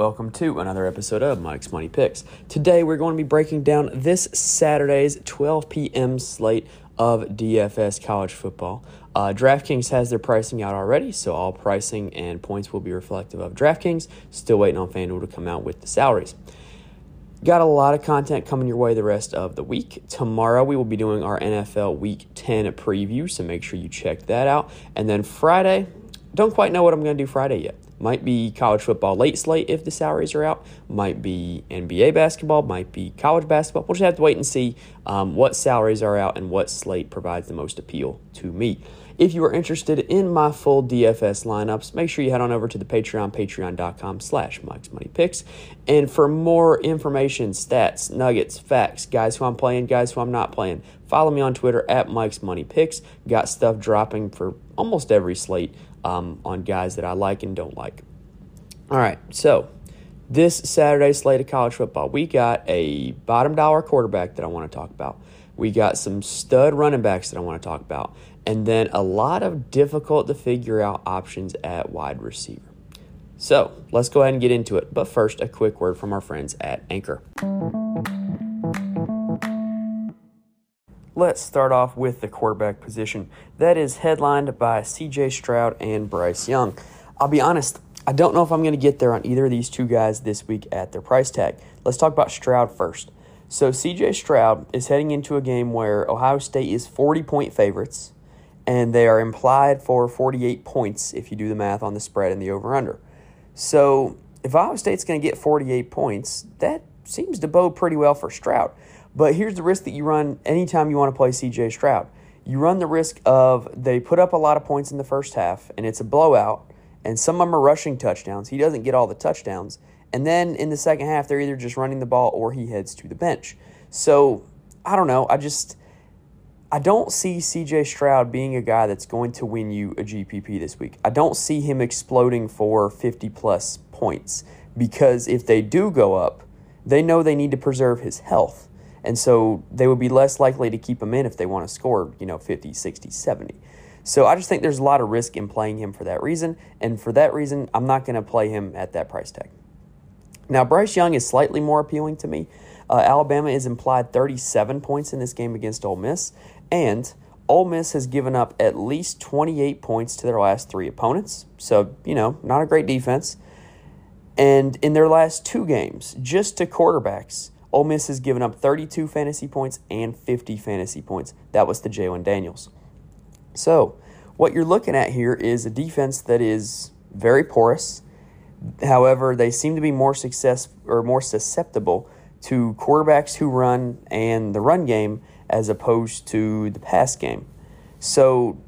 Welcome to another episode of Mike's Money Picks. Today we're going to be breaking down this Saturday's 12 p.m. slate of DFS college football. Uh, DraftKings has their pricing out already, so all pricing and points will be reflective of DraftKings. Still waiting on FanDuel to come out with the salaries. Got a lot of content coming your way the rest of the week. Tomorrow we will be doing our NFL Week 10 preview, so make sure you check that out. And then Friday, don't quite know what I'm going to do Friday yet. Might be college football late slate if the salaries are out. Might be NBA basketball. Might be college basketball. We'll just have to wait and see um, what salaries are out and what slate provides the most appeal to me. If you are interested in my full DFS lineups, make sure you head on over to the Patreon, patreon.com slash Mike's Money Picks. And for more information, stats, nuggets, facts, guys who I'm playing, guys who I'm not playing, follow me on Twitter at Mike's Money Picks. Got stuff dropping for almost every slate um, on guys that I like and don't like. All right, so this Saturday slate of college football, we got a bottom dollar quarterback that I want to talk about. We got some stud running backs that I want to talk about, and then a lot of difficult to figure out options at wide receiver. So let's go ahead and get into it. But first, a quick word from our friends at Anchor. Let's start off with the quarterback position. That is headlined by CJ Stroud and Bryce Young. I'll be honest, I don't know if I'm going to get there on either of these two guys this week at their price tag. Let's talk about Stroud first. So, CJ Stroud is heading into a game where Ohio State is 40 point favorites, and they are implied for 48 points if you do the math on the spread and the over under. So, if Ohio State's going to get 48 points, that seems to bode pretty well for Stroud. But here's the risk that you run anytime you want to play CJ Stroud. You run the risk of they put up a lot of points in the first half and it's a blowout, and some of them are rushing touchdowns. He doesn't get all the touchdowns. And then in the second half, they're either just running the ball or he heads to the bench. So I don't know. I just. I don't see CJ Stroud being a guy that's going to win you a GPP this week. I don't see him exploding for 50 plus points because if they do go up, they know they need to preserve his health. And so they would be less likely to keep him in if they want to score, you know, 50, 60, 70. So I just think there's a lot of risk in playing him for that reason. And for that reason, I'm not going to play him at that price tag. Now, Bryce Young is slightly more appealing to me. Uh, Alabama is implied 37 points in this game against Ole Miss. And Ole Miss has given up at least 28 points to their last three opponents. So, you know, not a great defense. And in their last two games, just to quarterbacks, Ole Miss has given up 32 fantasy points and 50 fantasy points. That was to Jalon Daniels. So, what you're looking at here is a defense that is very porous. However, they seem to be more success or more susceptible to quarterbacks who run and the run game as opposed to the pass game. So,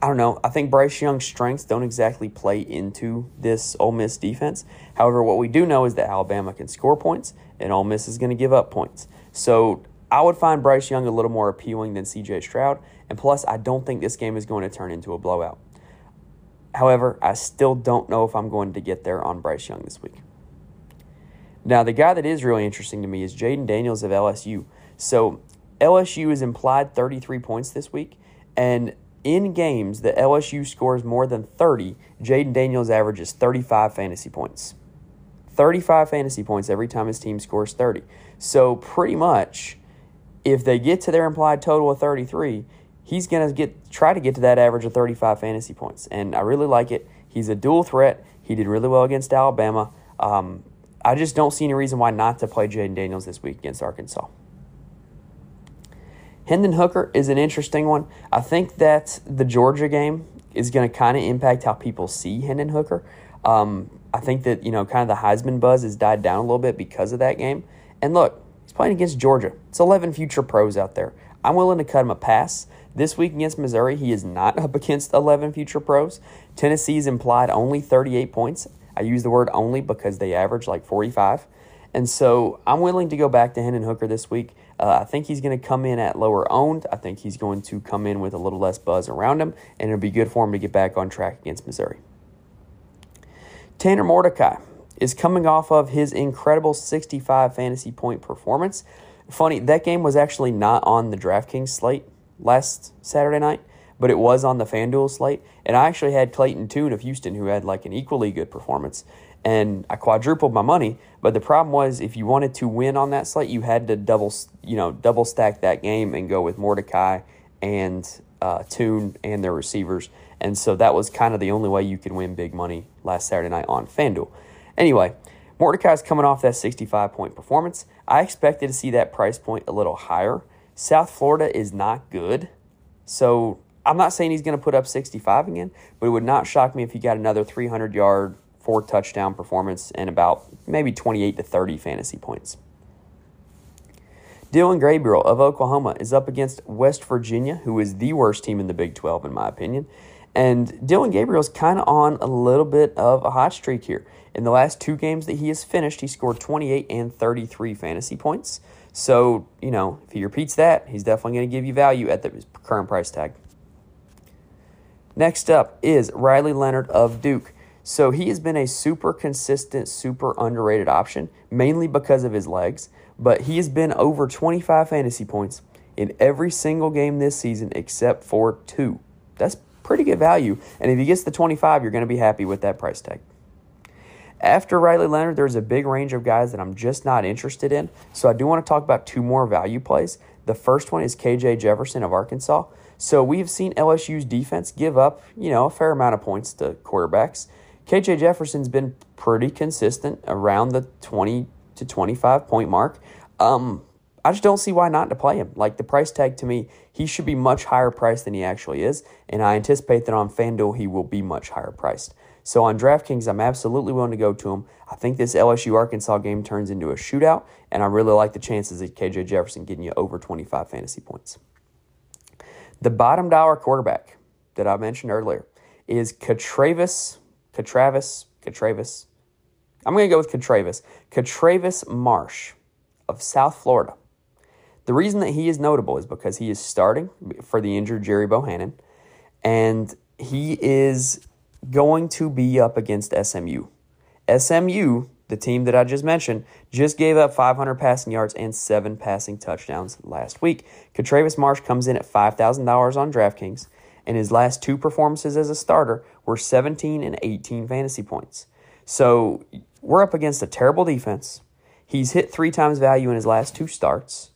I don't know. I think Bryce Young's strengths don't exactly play into this Ole Miss defense. However, what we do know is that Alabama can score points and Ole Miss is going to give up points. So I would find Bryce Young a little more appealing than CJ Stroud. And plus, I don't think this game is going to turn into a blowout. However, I still don't know if I'm going to get there on Bryce Young this week. Now, the guy that is really interesting to me is Jayden Daniels of LSU. So LSU is implied 33 points this week. And in games that LSU scores more than 30, Jayden Daniels averages 35 fantasy points. 35 fantasy points every time his team scores 30. So pretty much, if they get to their implied total of 33, he's going to get try to get to that average of 35 fantasy points. And I really like it. He's a dual threat. He did really well against Alabama. Um, I just don't see any reason why not to play Jayden Daniels this week against Arkansas. Hendon Hooker is an interesting one. I think that the Georgia game is going to kind of impact how people see Hendon Hooker. Um, I think that, you know, kind of the Heisman buzz has died down a little bit because of that game. And look, he's playing against Georgia. It's 11 future pros out there. I'm willing to cut him a pass. This week against Missouri, he is not up against 11 future pros. Tennessee's implied only 38 points. I use the word only because they average like 45. And so I'm willing to go back to Hendon Hooker this week. Uh, I think he's going to come in at lower owned. I think he's going to come in with a little less buzz around him, and it'll be good for him to get back on track against Missouri. Tanner Mordecai is coming off of his incredible 65 fantasy point performance. Funny, that game was actually not on the DraftKings slate last Saturday night, but it was on the FanDuel slate. And I actually had Clayton Tune of Houston, who had like an equally good performance. and I quadrupled my money. But the problem was, if you wanted to win on that slate, you had to double, you know, double stack that game and go with Mordecai and uh, Tune and their receivers. And so that was kind of the only way you could win big money last Saturday night on FanDuel. Anyway, Mordecai's coming off that 65 point performance. I expected to see that price point a little higher. South Florida is not good. So I'm not saying he's going to put up 65 again, but it would not shock me if he got another 300 yard, four touchdown performance and about maybe 28 to 30 fantasy points. Dillon Gabriel of Oklahoma is up against West Virginia, who is the worst team in the Big 12, in my opinion. And Dillon Gabriel's kind of on a little bit of a hot streak here. In the last two games that he has finished, he scored 28 and 33 fantasy points. So, you know, if he repeats that, he's definitely going to give you value at the current price tag. Next up is Riley Leonard of Duke. So he has been a super consistent, super underrated option, mainly because of his legs but he has been over 25 fantasy points in every single game this season except for two. That's pretty good value. And if he gets the 25, you're going to be happy with that price tag. After Riley Leonard, there's a big range of guys that I'm just not interested in. So I do want to talk about two more value plays. The first one is KJ Jefferson of Arkansas. So we've seen LSU's defense give up, you know, a fair amount of points to quarterbacks. KJ Jefferson's been pretty consistent around the 20 to 25 point mark. Um, I just don't see why not to play him. Like the price tag to me, he should be much higher priced than he actually is, and I anticipate that on FanDuel he will be much higher priced. So on DraftKings, I'm absolutely willing to go to him. I think this LSU Arkansas game turns into a shootout, and I really like the chances of KJ Jefferson getting you over 25 fantasy points. The bottom dollar quarterback that I mentioned earlier is Katravis, Katravis, Katravis, I'm going to go with Katravis. Katravis Marsh of South Florida. The reason that he is notable is because he is starting for the injured Gerry Bohanon, and he is going to be up against SMU. SMU, the team that I just mentioned, just gave up 500 passing yards and seven passing touchdowns last week. Katravis Marsh comes in at $5,000 on DraftKings, and his last two performances as a starter were 17 and 18 fantasy points. So we're up against a terrible defense. He's hit three times value in his last two starts,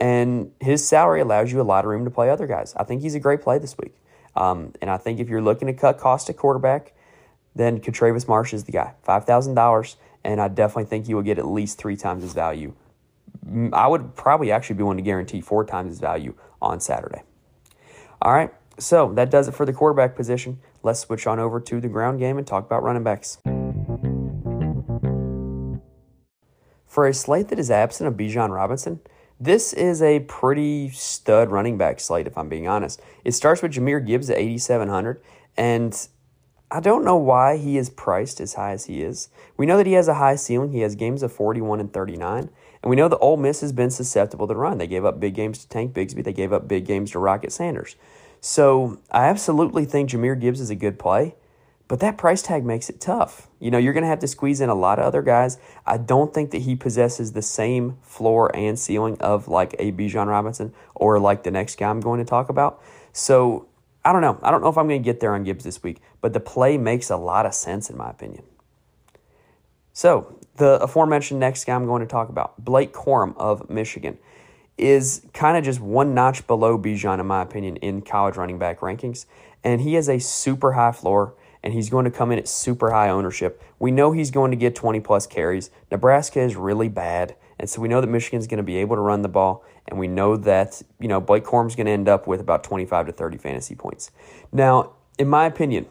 and his salary allows you a lot of room to play other guys. I think he's a great play this week. Um, and I think if you're looking to cut cost at quarterback, then Katravis Marsh is the guy. $5,000, and I definitely think he will get at least three times his value. I would probably actually be willing to guarantee four times his value on Saturday. All right, so that does it for the quarterback position. Let's switch on over to the ground game and talk about running backs. For a slate that is absent of Bijan Robinson, this is a pretty stud running back slate, if I'm being honest. It starts with Jahmyr Gibbs at 8,700, and I don't know why he is priced as high as he is. We know that he has a high ceiling. He has games of 41 and 39. And we know that Ole Miss has been susceptible to run. They gave up big games to Tank Bigsby. They gave up big games to Rocket Sanders. So I absolutely think Jahmyr Gibbs is a good play. But that price tag makes it tough. You know, you're going to have to squeeze in a lot of other guys. I don't think that he possesses the same floor and ceiling of like a Bijan Robinson or like the next guy I'm going to talk about. So I don't know. I don't know if I'm going to get there on Gibbs this week, but the play makes a lot of sense in my opinion. So the aforementioned next guy I'm going to talk about, Blake Corum of Michigan, is kind of just one notch below Bijan in my opinion in college running back rankings, and he has a super high floor and he's going to come in at super high ownership. We know he's going to get 20 plus carries. Nebraska is really bad, and so we know that Michigan's going to be able to run the ball, and we know that, you know, Blake Corum's going to end up with about 25 to 30 fantasy points. Now, in my opinion,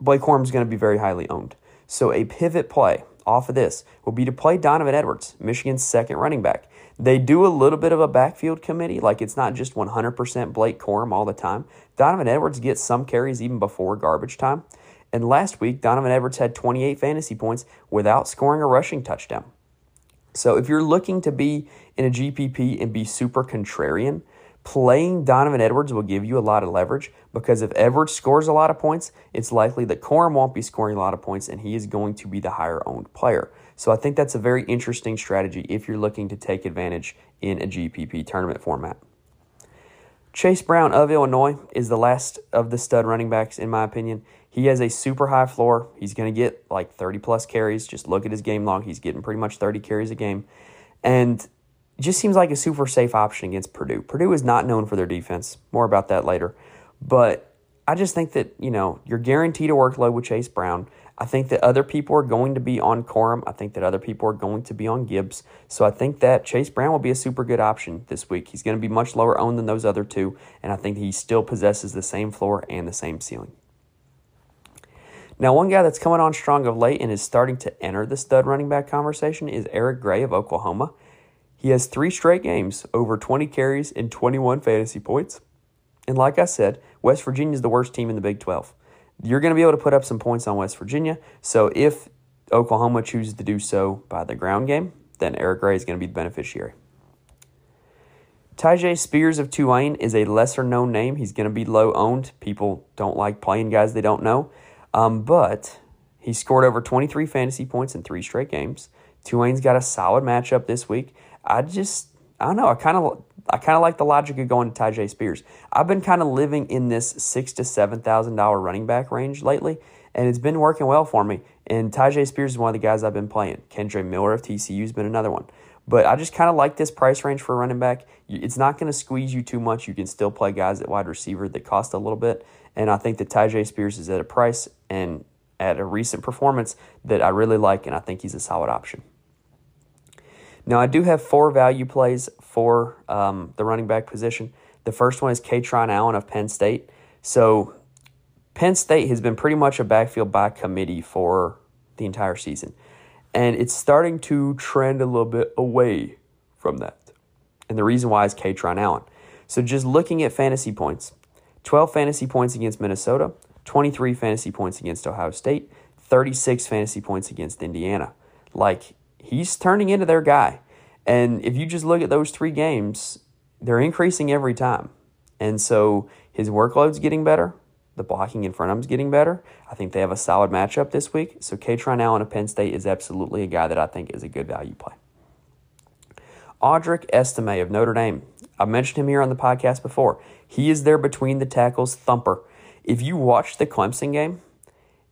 Blake Corum's going to be very highly owned. So a pivot play off of this will be to play Donovan Edwards, Michigan's second running back. They do a little bit of a backfield committee, like it's not just 100% Blake Corum all the time. Donovan Edwards gets some carries even before garbage time. And last week, Donovan Edwards had 28 fantasy points without scoring a rushing touchdown. So if you're looking to be in a GPP and be super contrarian, playing Donovan Edwards will give you a lot of leverage because if Edwards scores a lot of points, it's likely that Corum won't be scoring a lot of points and he is going to be the higher owned player. So I think that's a very interesting strategy if you're looking to take advantage in a GPP tournament format. Chase Brown of Illinois is the last of the stud running backs, in my opinion. He has a super high floor. He's going to get like 30 plus carries. Just look at his game log. He's getting pretty much 30 carries a game. And just seems like a super safe option against Purdue. Purdue is not known for their defense. More about that later. But I just think that, you know, you're guaranteed a workload with Chase Brown. I think that other people are going to be on Corum. I think that other people are going to be on Gibbs. So I think that Chase Brown will be a super good option this week. He's going to be much lower owned than those other two, and I think he still possesses the same floor and the same ceiling. Now, one guy that's coming on strong of late and is starting to enter the stud running back conversation is Eric Gray of Oklahoma. He has three straight games, over 20 carries and 21 fantasy points. And like I said, West Virginia is the worst team in the Big 12 you're going to be able to put up some points on West Virginia. So if Oklahoma chooses to do so by the ground game, then Eric Gray is going to be the beneficiary. Tyjae Spears of Tulane is a lesser known name. He's going to be low owned. People don't like playing guys they don't know. Um, but he scored over 23 fantasy points in three straight games. Tulane's got a solid matchup this week. I just, I don't know. I kind of I kind of like the logic of going to Tyjae Spears. I've been kind of living in this six to seven thousand dollar running back range lately, and it's been working well for me. And Tyjae Spears is one of the guys I've been playing. Kendre Miller of TCU has been another one. But I just kind of like this price range for running back. It's not going to squeeze you too much. You can still play guys at wide receiver that cost a little bit. And I think that Tyjae Spears is at a price and at a recent performance that I really like, and I think he's a solid option. Now, I do have four value plays for um, the running back position. The first one is Kaytron Allen of Penn State. So, Penn State has been pretty much a backfield by committee for the entire season. And it's starting to trend a little bit away from that. And the reason why is Kaytron Allen. So, just looking at fantasy points 12 fantasy points against Minnesota, 23 fantasy points against Ohio State, 36 fantasy points against Indiana. Like, he's turning into their guy. And if you just look at those three games, they're increasing every time. And so his workload's getting better. The blocking in front of him is getting better. I think they have a solid matchup this week. So Kaytron Allen of Penn State is absolutely a guy that I think is a good value play. Audric Estime of Notre Dame. I've mentioned him here on the podcast before. He is there between the tackles thumper. If you watch the Clemson game,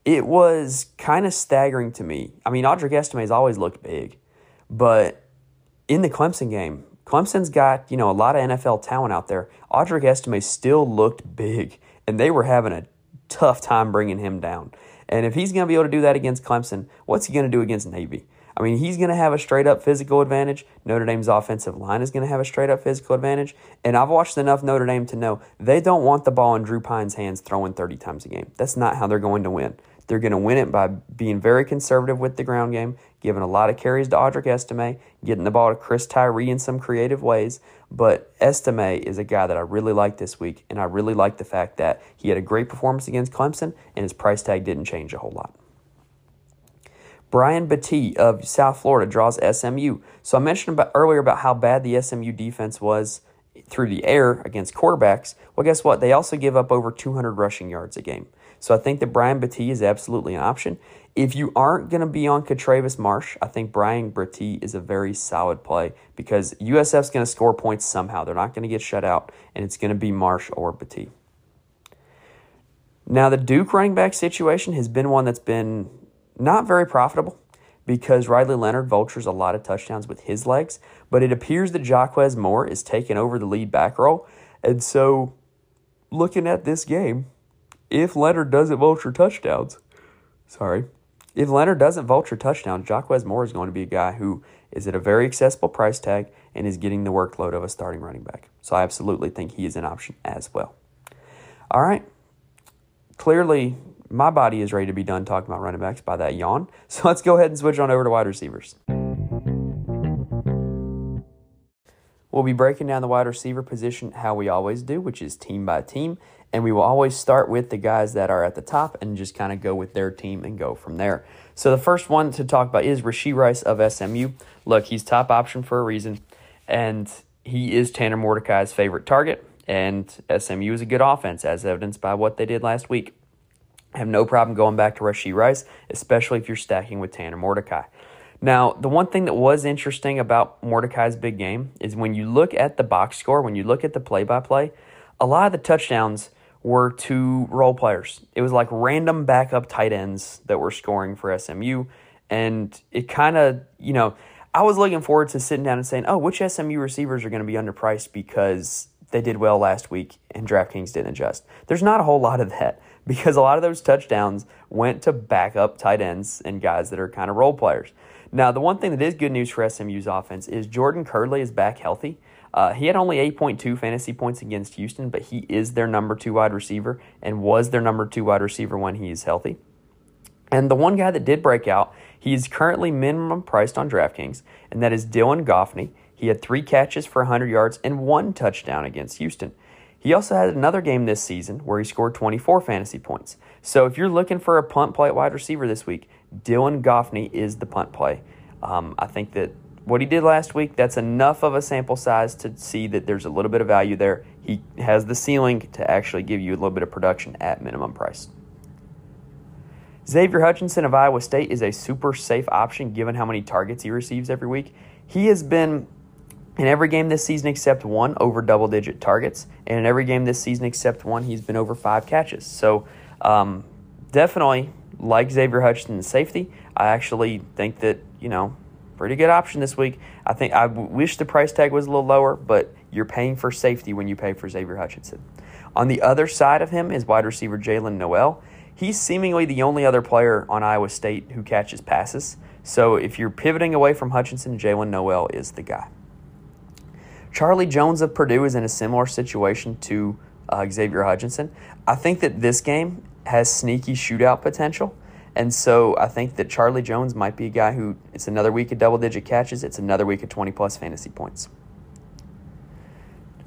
it was kind of staggering to me. I mean, Audric Estime has always looked big, but in the Clemson game, Clemson's got, you know, a lot of NFL talent out there. Audric Estime still looked big, and they were having a tough time bringing him down. And if he's going to be able to do that against Clemson, what's he going to do against Navy? I mean, he's going to have a straight up physical advantage. Notre Dame's offensive line is going to have a straight up physical advantage. And I've watched enough Notre Dame to know they don't want the ball in Drew Pyne's hands throwing 30 times a game. That's not how they're going to win. They're going to win it by being very conservative with the ground game, giving a lot of carries to Audric Estime, getting the ball to Chris Tyree in some creative ways. But Estime is a guy that I really like this week, and I really like the fact that he had a great performance against Clemson, and his price tag didn't change a whole lot. Brian Battie of South Florida draws SMU. So I mentioned about earlier about how bad the SMU defense was through the air against quarterbacks. Well, guess what? They also give up over 200 rushing yards a game. So I think that Brian Battie is absolutely an option. If you aren't going to be on Katravis Marsh, I think Brian Battie is a very solid play because USF's going to score points somehow. They're not going to get shut out, and it's going to be Marsh or Battie. Now, the Duke running back situation has been one that's been not very profitable because Riley Leonard vultures a lot of touchdowns with his legs, but it appears that Jaquez Moore is taking over the lead back role. And so, looking at this game, if Leonard doesn't vulture touchdowns, sorry, if Leonard doesn't vulture touchdowns, Jaquez Moore is going to be a guy who is at a very accessible price tag and is getting the workload of a starting running back. So I absolutely think he is an option as well. All right. Clearly, my body is ready to be done talking about running backs by that yawn. So let's go ahead and switch on over to wide receivers. We'll be breaking down the wide receiver position how we always do, which is team by team. And we will always start with the guys that are at the top and just kind of go with their team and go from there. So the first one to talk about is Rashee Rice of SMU. Look, he's top option for a reason, and he is Tanner Mordecai's favorite target. And SMU is a good offense, as evidenced by what they did last week. I have no problem going back to Rashee Rice, especially if you're stacking with Tanner Mordecai. Now, the one thing that was interesting about Mordecai's big game is when you look at the box score, when you look at the play by play, a lot of the touchdowns were two role players. It was like random backup tight ends that were scoring for SMU. And it kind of, you know, I was looking forward to sitting down and saying, oh, which SMU receivers are going to be underpriced because they did well last week and DraftKings didn't adjust. There's not a whole lot of that because a lot of those touchdowns went to backup tight ends and guys that are kind of role players. Now, the one thing that is good news for SMU's offense is Jordan Kerley is back healthy. Uh, he had only 8.2 fantasy points against Houston, but he is their number two wide receiver and was their number two wide receiver when he is healthy. And the one guy that did break out, he's currently minimum priced on DraftKings, and that is Dylan Goffney. He had three catches for 100 yards and one touchdown against Houston. He also had another game this season where he scored 24 fantasy points. So if you're looking for a punt play wide receiver this week, Dylan Goffney is the punt play. Um, I think that what he did last week, that's enough of a sample size to see that there's a little bit of value there. He has the ceiling to actually give you a little bit of production at minimum price. Xavier Hutchinson of Iowa State is a super safe option given how many targets he receives every week. He has been in every game this season except one over double digit targets, and in every game this season except one, he's been over five catches. So, um, definitely like Xavier Hutchinson safety. I actually think that, you know, pretty good option this week. I think I wish the price tag was a little lower, but you're paying for safety when you pay for Xavier Hutchinson. On the other side of him is wide receiver Jaylen Noel. He's seemingly the only other player on Iowa State who catches passes. So if you're pivoting away from Hutchinson, Jaylen Noel is the guy. Charlie Jones of Purdue is in a similar situation to uh, Xavier Hutchinson. I think that this game has sneaky shootout potential. And so I think that Charlie Jones might be a guy who it's another week of double digit catches, it's another week of 20 plus fantasy points.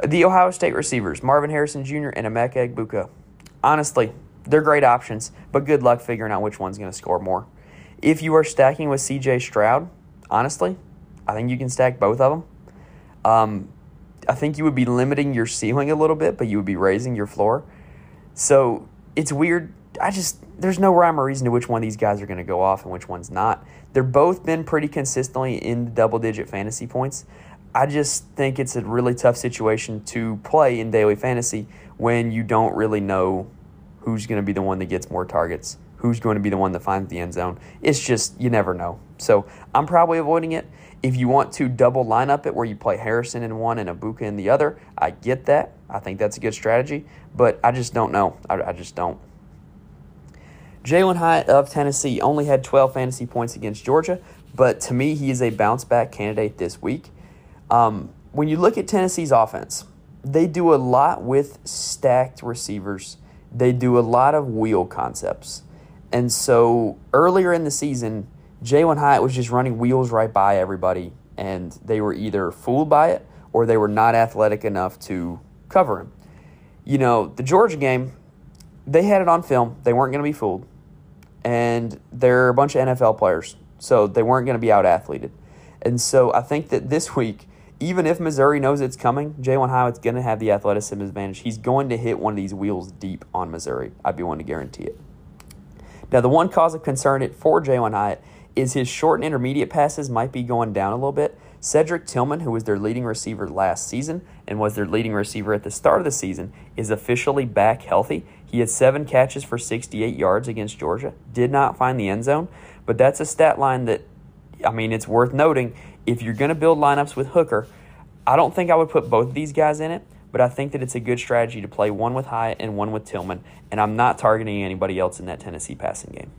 The Ohio State receivers, Marvin Harrison Jr. and Emeka Egbuka. Honestly, they're great options, but good luck figuring out which one's going to score more. If you are stacking with CJ Stroud, honestly, I think you can stack both of them. Um, I think you would be limiting your ceiling a little bit, but you would be raising your floor. So it's weird I just there's no rhyme or reason to which one of these guys are going to go off and which one's not. They're both been pretty consistently in the double digit fantasy points. I just think it's a really tough situation to play in daily fantasy when you don't really know who's going to be the one that gets more targets, who's going to be the one that finds the end zone. It's just you never know. So I'm probably avoiding it. If you want to double line up it where you play Harrison in one and Egbuka in the other, I get that. I think that's a good strategy, but I just don't know. I, I just don't. Jalin Hyatt of Tennessee only had 12 fantasy points against Georgia, but to me, he is a bounce back candidate this week. Um, when you look at Tennessee's offense, they do a lot with stacked receivers, they do a lot of wheel concepts. And so earlier in the season, Jalin Hyatt was just running wheels right by everybody, and they were either fooled by it or they were not athletic enough to cover him. You know, the Georgia game, they had it on film. They weren't going to be fooled and they're a bunch of NFL players, so they weren't going to be out athleted. And so I think that this week, even if Missouri knows it's coming, Jalin Hyatt's going to have the athleticism advantage. He's going to hit one of these wheels deep on Missouri. I'd be willing to guarantee it. Now, the one cause of concern for Jalin Hyatt is his short and intermediate passes might be going down a little bit. Cedric Tillman, who was their leading receiver last season and was their leading receiver at the start of the season, is officially back healthy. He had seven catches for 68 yards against Georgia, did not find the end zone, but that's a stat line that, I mean, it's worth noting. If you're going to build lineups with Hooker, I don't think I would put both of these guys in it, but I think that it's a good strategy to play one with Hyatt and one with Tillman, and I'm not targeting anybody else in that Tennessee passing game.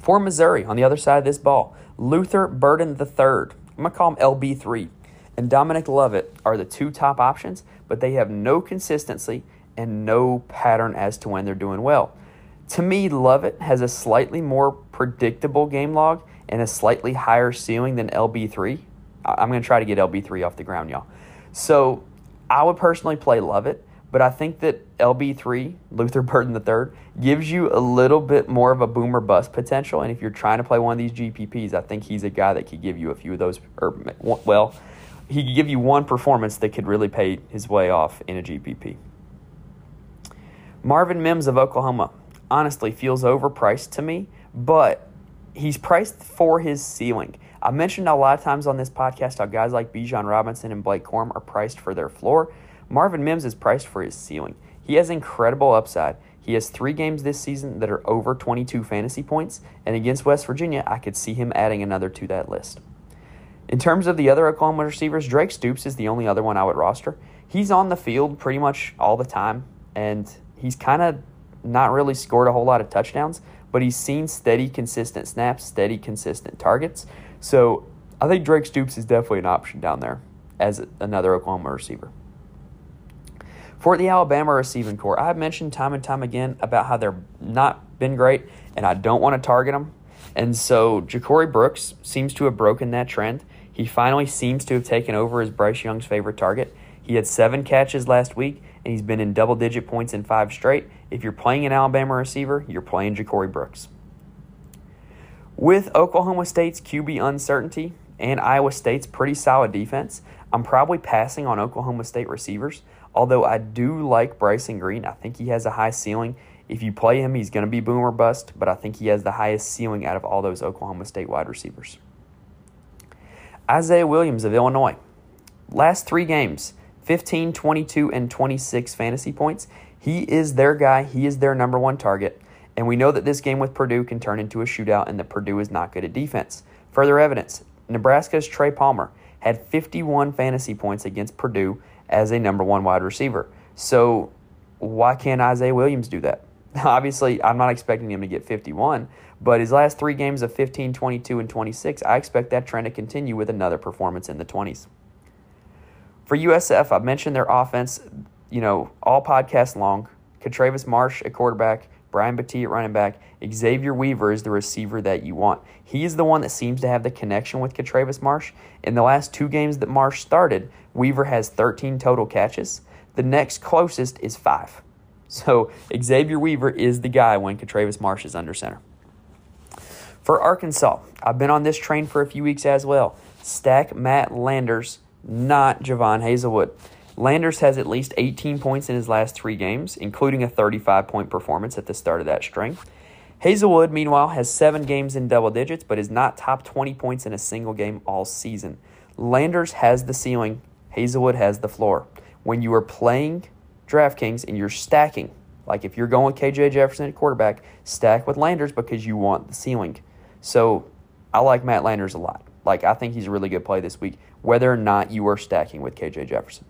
For Missouri, on the other side of this ball, Luther Burden III. I'm going to call him LB3. And Dominic Lovett are the two top options, but they have no consistency and no pattern as to when they're doing well. To me, Lovett has a slightly more predictable game log and a slightly higher ceiling than LB3. I'm going to try to get LB3 off the ground, y'all. So I would personally play Lovett, but I think that LB3, Luther Burden III, gives you a little bit more of a boomer bust potential. And if you're trying to play one of these GPPs, I think he's a guy that could give you a few of those, or well, he could give you one performance that could really pay his way off in a GPP. Marvin Mims of Oklahoma honestly feels overpriced to me, but he's priced for his ceiling. I mentioned a lot of times on this podcast how guys like Bijan Robinson and Blake Corum are priced for their floor, Marvin Mims is priced for his ceiling. He has incredible upside. He has three games this season that are over 22 fantasy points, and against West Virginia, I could see him adding another to that list. In terms of the other Oklahoma receivers, Drake Stoops is the only other one I would roster. He's on the field pretty much all the time, and he's kind of not really scored a whole lot of touchdowns, but he's seen steady, consistent snaps, steady, consistent targets. So I think Drake Stoops is definitely an option down there as another Oklahoma receiver. For the Alabama receiving corps, I've mentioned time and time again about how they're not been great, and I don't want to target them. And so Ja'Corey Brooks seems to have broken that trend. He finally seems to have taken over as Bryce Young's favorite target. He had seven catches last week, and he's been in double digit points in five straight. If you're playing an Alabama receiver, you're playing Ja'Corey Brooks. With Oklahoma State's QB uncertainty and Iowa State's pretty solid defense, I'm probably passing on Oklahoma State receivers. Although I do like Bryson Green, I think he has a high ceiling. If you play him, he's going to be boomer bust, but I think he has the highest ceiling out of all those Oklahoma State wide receivers. Isaiah Williams of Illinois. Last three games 15, 22, and 26 fantasy points. He is their guy, he is their number one target. And we know that this game with Purdue can turn into a shootout and that Purdue is not good at defense. Further evidence Nebraska's Trey Palmer had 51 fantasy points against Purdue as a number one wide receiver. So why can't Isaiah Williams do that? Obviously, I'm not expecting him to get 51, but his last three games of 15, 22, and 26, I expect that trend to continue with another performance in the 20s. For USF, I've mentioned their offense, you know, all podcast long. Katravis Marsh at quarterback, Brian Battie at running back. Xavier Weaver is the receiver that you want. He is the one that seems to have the connection with Katravis Marsh. In the last two games that Marsh started, Weaver has 13 total catches. The next closest is five. So Xavier Weaver is the guy when Katravis Marsh is under center. For Arkansas, I've been on this train for a few weeks as well. Stack Matt Landers, not Jadon Haselwood. Landers has at least 18 points in his last three games, including a 35 point performance at the start of that string. Haselwood, meanwhile, has seven games in double digits, but is not top 20 points in a single game all season. Landers has the ceiling, Haselwood has the floor. When you are playing DraftKings and you're stacking, like if you're going KJ Jefferson at quarterback, stack with Landers because you want the ceiling. So I like Matt Landers a lot. Like I think he's a really good play this week, whether or not you are stacking with KJ Jefferson.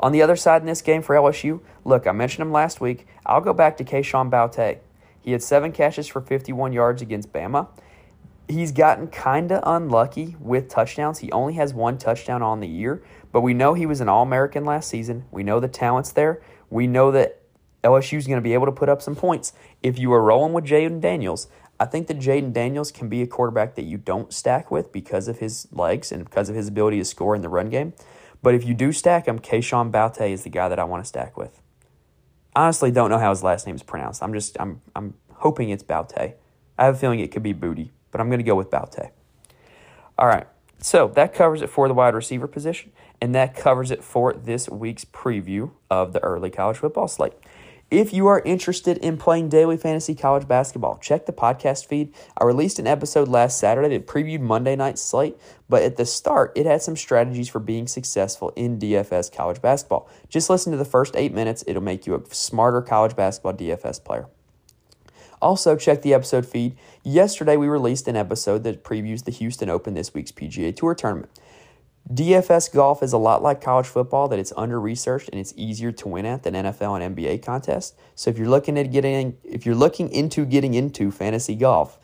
On the other side in this game for LSU, look, I mentioned him last week. I'll go back to Kayshon Boutte. He had seven catches for 51 yards against Bama. He's gotten kind of unlucky with touchdowns. He only has one touchdown on the year, but we know he was an All American last season. We know the talent's there. We know that LSU is going to be able to put up some points. If you are rolling with Jayden Daniels, I think that Jayden Daniels can be a quarterback that you don't stack with because of his legs and because of his ability to score in the run game. But if you do stack him, Kayshon Boutte is the guy that I want to stack with. Honestly, don't know how his last name is pronounced. I'm just I'm I'm hoping it's Boutte. I have a feeling it could be Booty, but I'm going to go with Boutte. All right. So that covers it for the wide receiver position, and that covers it for this week's preview of the early college football slate. If you are interested in playing daily fantasy college basketball, check the podcast feed. I released an episode last Saturday that previewed Monday night's slate, but at the start, it had some strategies for being successful in DFS college basketball. Just listen to the first eight minutes, it'll make you a smarter college basketball DFS player. Also, check the episode feed. Yesterday, we released an episode that previews the Houston Open this week's PGA Tour tournament. DFS golf is a lot like college football that it's under researched and it's easier to win at than NFL and NBA contests. So if you're looking at getting if you're looking into getting into fantasy golf,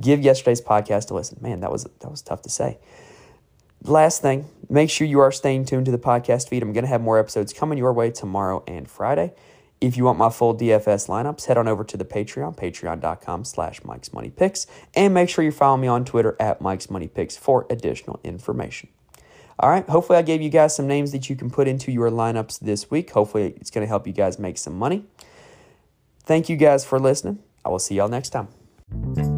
give yesterday's podcast a listen. Man, that was that was tough to say. Last thing, make sure you are staying tuned to the podcast feed. I'm going to have more episodes coming your way tomorrow and Friday. If you want my full DFS lineups, head on over to the Patreon, patreon.com slash Mike's Money Picks, and make sure you follow me on Twitter at Mike's Money Picks for additional information. All right. Hopefully, I gave you guys some names that you can put into your lineups this week. Hopefully, it's going to help you guys make some money. Thank you guys for listening. I will see y'all next time.